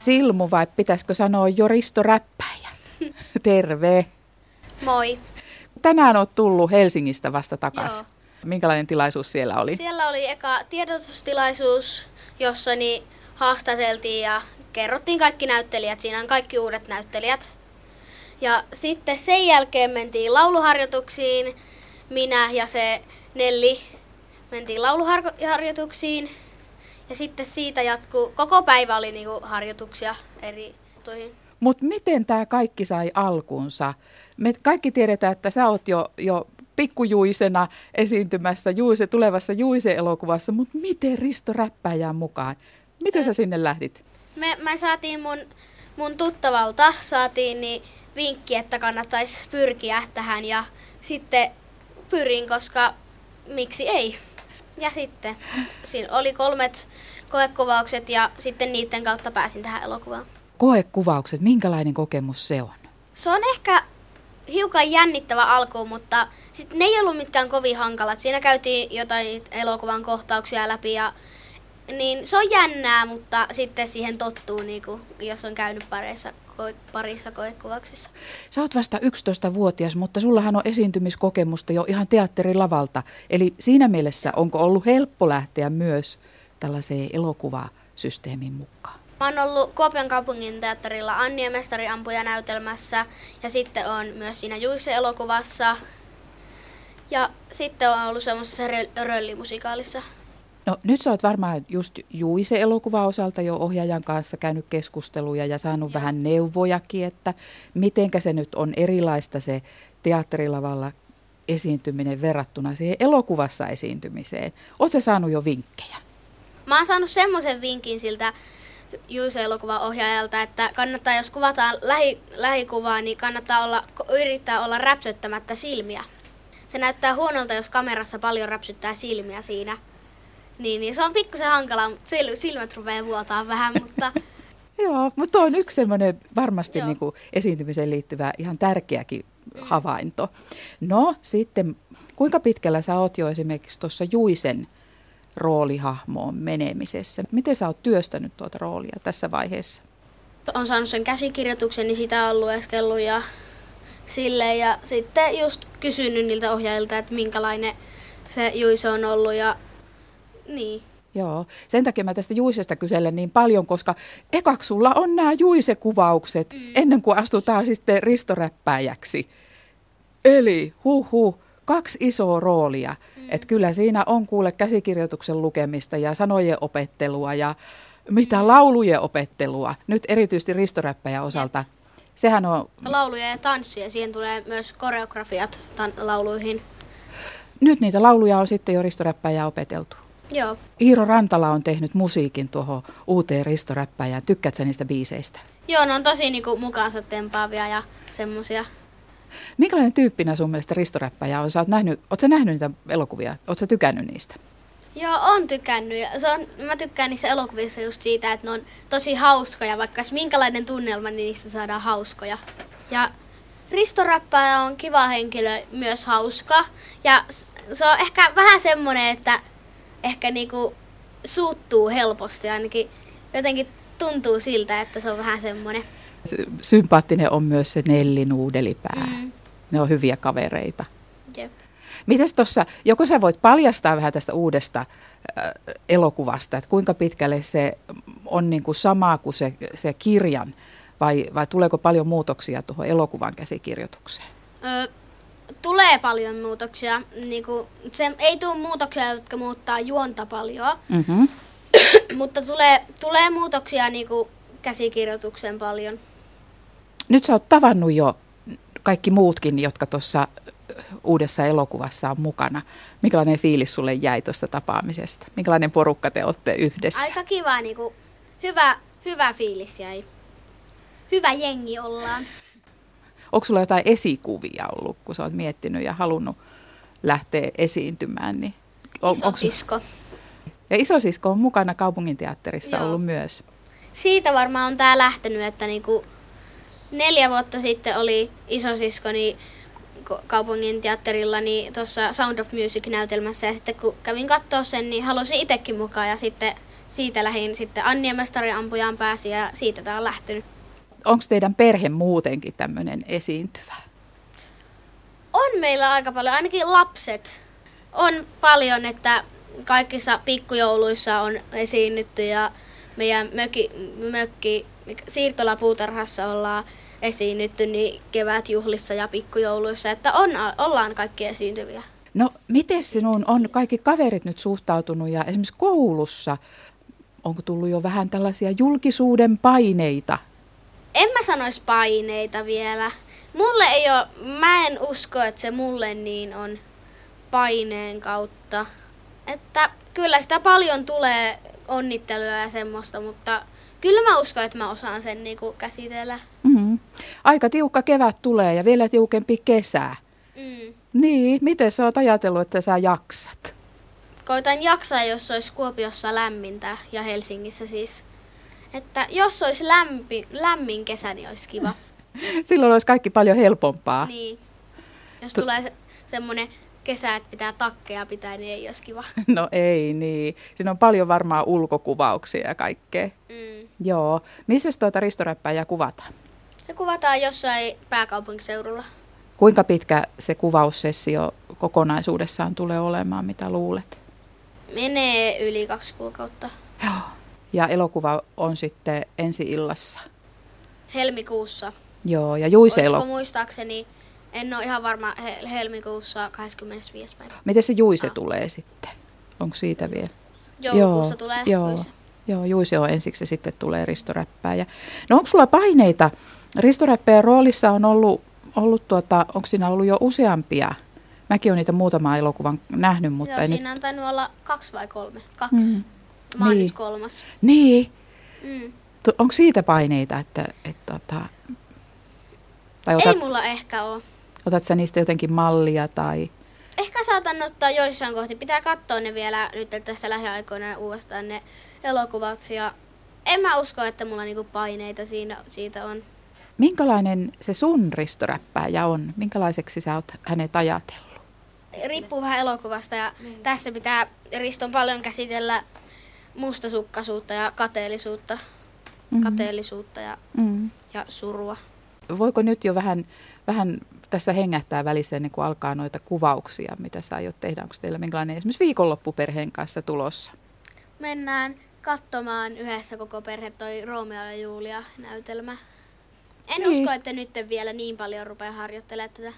Silmu vai pitäisikö sanoa jo Risto Räppäjä? Terve. Moi. Tänään olet tullut Helsingistä vasta takaisin. Minkälainen tilaisuus siellä oli? Siellä oli eka tiedotustilaisuus, jossa niin haastateltiin ja kerrottiin kaikki näyttelijät. Siinä on kaikki uudet näyttelijät. Ja sitten sen jälkeen mentiin lauluharjoituksiin. Minä ja se Nelli mentiin lauluharjoituksiin. Ja sitten siitä jatkuu, koko päivä oli niinku harjoituksia eri tuihin. Mutta miten tämä kaikki sai alkunsa? Me kaikki tiedetään, että sä oot jo, jo pikkujuisena esiintymässä Juise, tulevassa Juise-elokuvassa, mutta miten Risto Räppäjään mukaan? Miten sä sinne lähdit? Me, me saatiin mun, mun tuttavalta, saatiin niin vinkki, että kannattaisi pyrkiä tähän ja sitten pyrin, koska miksi ei. Ja sitten siinä oli kolmet koekuvaukset ja sitten niiden kautta pääsin tähän elokuvaan. Koekuvaukset, minkälainen kokemus se on? Se on ehkä hiukan jännittävä alkuun, mutta sit ne ei ollut mitkään kovin hankalat. Siinä käytiin jotain elokuvan kohtauksia läpi ja niin se on jännää, mutta sitten siihen tottuu, niin kuin, jos on käynyt parissa, ko- parissa koekuvauksissa. Sä oot vasta 11-vuotias, mutta sullahan on esiintymiskokemusta jo ihan teatterilavalta. Eli siinä mielessä onko ollut helppo lähteä myös tällaiseen elokuvasysteemin mukaan? Mä oon ollut Kuopion kaupungin teatterilla Anni ja Mestari ampuja näytelmässä ja sitten on myös siinä Juisse-elokuvassa. Ja sitten on ollut semmoisessa röllimusikaalissa. No nyt sä oot varmaan just Juise-elokuva osalta jo ohjaajan kanssa käynyt keskusteluja ja saanut Joo. vähän neuvojakin, että mitenkä se nyt on erilaista se teatterilavalla esiintyminen verrattuna siihen elokuvassa esiintymiseen. Oletko saanut jo vinkkejä? Mä oon saanut semmoisen vinkin siltä Juise-elokuvan ohjaajalta, että kannattaa, jos kuvataan lähi, lähikuvaa, niin kannattaa olla, yrittää olla räpsyttämättä silmiä. Se näyttää huonolta, jos kamerassa paljon räpsyttää silmiä siinä. Niin, niin se on pikkusen hankalaa, mutta silmät rupeaa vuotaa vähän, mutta... Joo, mutta on yksi semmoinen varmasti niin kuin esiintymiseen liittyvä ihan tärkeäkin mm. havainto. No sitten, kuinka pitkällä sä oot jo esimerkiksi tuossa Juisen roolihahmoon menemisessä? Miten sä oot työstänyt tuota roolia tässä vaiheessa? On saanut sen käsikirjoituksen, niin sitä on lueskellut ja sille ja sitten just kysynyt niiltä ohjaajilta, että minkälainen se Juise on ollut ja niin. Joo, sen takia mä tästä Juisesta kyselen niin paljon, koska ekaksi sulla on nämä Juise-kuvaukset mm. ennen kuin astutaan sitten ristoräppäjäksi. Eli huhu, kaksi isoa roolia. Mm. Että kyllä siinä on kuule käsikirjoituksen lukemista ja sanojen opettelua ja mitä mm. laulujen opettelua. Nyt erityisesti ristoräppäjä osalta. Sehän on... Lauluja ja tanssia, siihen tulee myös koreografiat tan- lauluihin. Nyt niitä lauluja on sitten jo ristoräppäjä opeteltu. Joo. Iiro Rantala on tehnyt musiikin tuohon uuteen ristoräppäjään. Tykkäätkö niistä biiseistä? Joo, ne on tosi niinku mukaansa tempaavia ja semmosia. Minkälainen tyyppinä sun mielestä ristoräppäjä on? Sä oot nähnyt, oot sä nähnyt niitä elokuvia? Oot sä tykännyt niistä? Joo, on tykännyt. Se on, mä tykkään niissä elokuvissa just siitä, että ne on tosi hauskoja, vaikka minkälainen tunnelma, niin niistä saadaan hauskoja. Ja ristoräppäjä on kiva henkilö, myös hauska. Ja se on ehkä vähän semmonen, että ehkä niinku suuttuu helposti ainakin. Jotenkin tuntuu siltä, että se on vähän semmoinen. Sympaattinen on myös se Nelli Nuudelipää. Mm. Ne on hyviä kavereita. Jep. Mitäs tuossa, joko sä voit paljastaa vähän tästä uudesta äh, elokuvasta, että kuinka pitkälle se on niin kuin sama kuin se, se kirjan, vai, vai tuleeko paljon muutoksia tuohon elokuvan käsikirjoitukseen? Ö, tulee paljon muutoksia. Niin kuin, se ei tule muutoksia, jotka muuttaa juonta paljon, mm-hmm. mutta tulee, tulee muutoksia niin kuin käsikirjoituksen paljon. Nyt sä oot tavannut jo kaikki muutkin, jotka tuossa uudessa elokuvassa on mukana. Minkälainen fiilis sulle jäi tuosta tapaamisesta? Minkälainen porukka te olette yhdessä? Aika kiva, niin kuin, hyvä, hyvä fiilis jäi. Hyvä jengi ollaan. Onko sulla jotain esikuvia ollut, kun sä oot miettinyt ja halunnut lähteä esiintymään? Niin on, isosisko. Ja isosisko on mukana kaupunginteatterissa Joo. ollut myös. Siitä varmaan on tämä lähtenyt, että niinku neljä vuotta sitten oli isosisko niin kaupungin teatterilla niin tuossa Sound of Music-näytelmässä ja sitten kun kävin katsoa sen, niin halusin itsekin mukaan ja sitten siitä lähdin sitten Anniemestarin ampujaan pääsi ja siitä tämä on lähtenyt. Onko teidän perhe muutenkin tämmöinen esiintyvä? On meillä aika paljon, ainakin lapset. On paljon, että kaikissa pikkujouluissa on esiinnytty ja meidän möki, mökki siirtolapuutarhassa ollaan esiinnytty niin kevätjuhlissa ja pikkujouluissa, että on, ollaan kaikki esiintyviä. No, miten sinun on kaikki kaverit nyt suhtautunut ja esimerkiksi koulussa, onko tullut jo vähän tällaisia julkisuuden paineita? En mä sanoisi paineita vielä. Mulle ei ole, mä en usko, että se mulle niin on paineen kautta. Että kyllä sitä paljon tulee onnitteluja ja semmoista, mutta kyllä mä uskon, että mä osaan sen niin kuin käsitellä. Mm-hmm. Aika tiukka kevät tulee ja vielä tiukempi kesä. Mm. Niin, miten sä oot ajatellut, että sä jaksat? Koitan jaksaa, jos olisi Kuopiossa lämmintä ja Helsingissä siis. Että jos olisi lämpi, lämmin kesä, niin olisi kiva. Silloin olisi kaikki paljon helpompaa. Niin. Jos tu- tulee se, semmoinen kesä, että pitää takkeja pitää, niin ei olisi kiva. No ei niin. Siinä on paljon varmaan ulkokuvauksia ja kaikkea. Mm. Joo. Missä tuota ristoräppäjää kuvataan? Se kuvataan jossain pääkaupunkiseudulla. Kuinka pitkä se kuvaussessio kokonaisuudessaan tulee olemaan, mitä luulet? Menee yli kaksi kuukautta. Joo. Ja elokuva on sitten ensi illassa? Helmikuussa. Joo, ja Juise Olisiko muistaakseni, en ole ihan varma, helmikuussa 25. päivä. Miten se Juise ah. tulee sitten? Onko siitä vielä? Joulukuussa joo, tulee joo, Juise. Joo, Juise on ensiksi ja sitten tulee Risto Ja No onko sulla paineita? Risto roolissa on ollut, ollut tuota, onko siinä ollut jo useampia? Mäkin olen niitä muutamaa elokuvan nähnyt, mutta Joo, ei siinä nyt... on tainnut olla kaksi vai kolme. Kaksi. Mm. Mä oon niin. nyt kolmas. Niin. Mm. Onko siitä paineita, että... että, että tai otat, Ei mulla ehkä ole. Otat sä niistä jotenkin mallia tai... Ehkä saatan ottaa joissain kohti. Pitää katsoa ne vielä nyt tässä lähiaikoina uudestaan ne elokuvat. Ja en mä usko, että mulla niinku paineita siinä, siitä on. Minkälainen se sun ristoräppääjä on? Minkälaiseksi sä oot hänet ajatellut? Riippuu vähän elokuvasta ja mm. tässä pitää Riston paljon käsitellä mustasukkaisuutta ja kateellisuutta, mm-hmm. kateellisuutta ja, mm-hmm. ja surua. Voiko nyt jo vähän, vähän tässä hengähtää välissä ennen kuin alkaa noita kuvauksia, mitä sä aiot tehdä? Onko teillä minkälainen esimerkiksi viikonloppuperheen kanssa tulossa? Mennään katsomaan yhdessä koko perhe toi Romeo ja Julia näytelmä. En niin. usko, että nyt vielä niin paljon rupeaa harjoittelemaan tätä.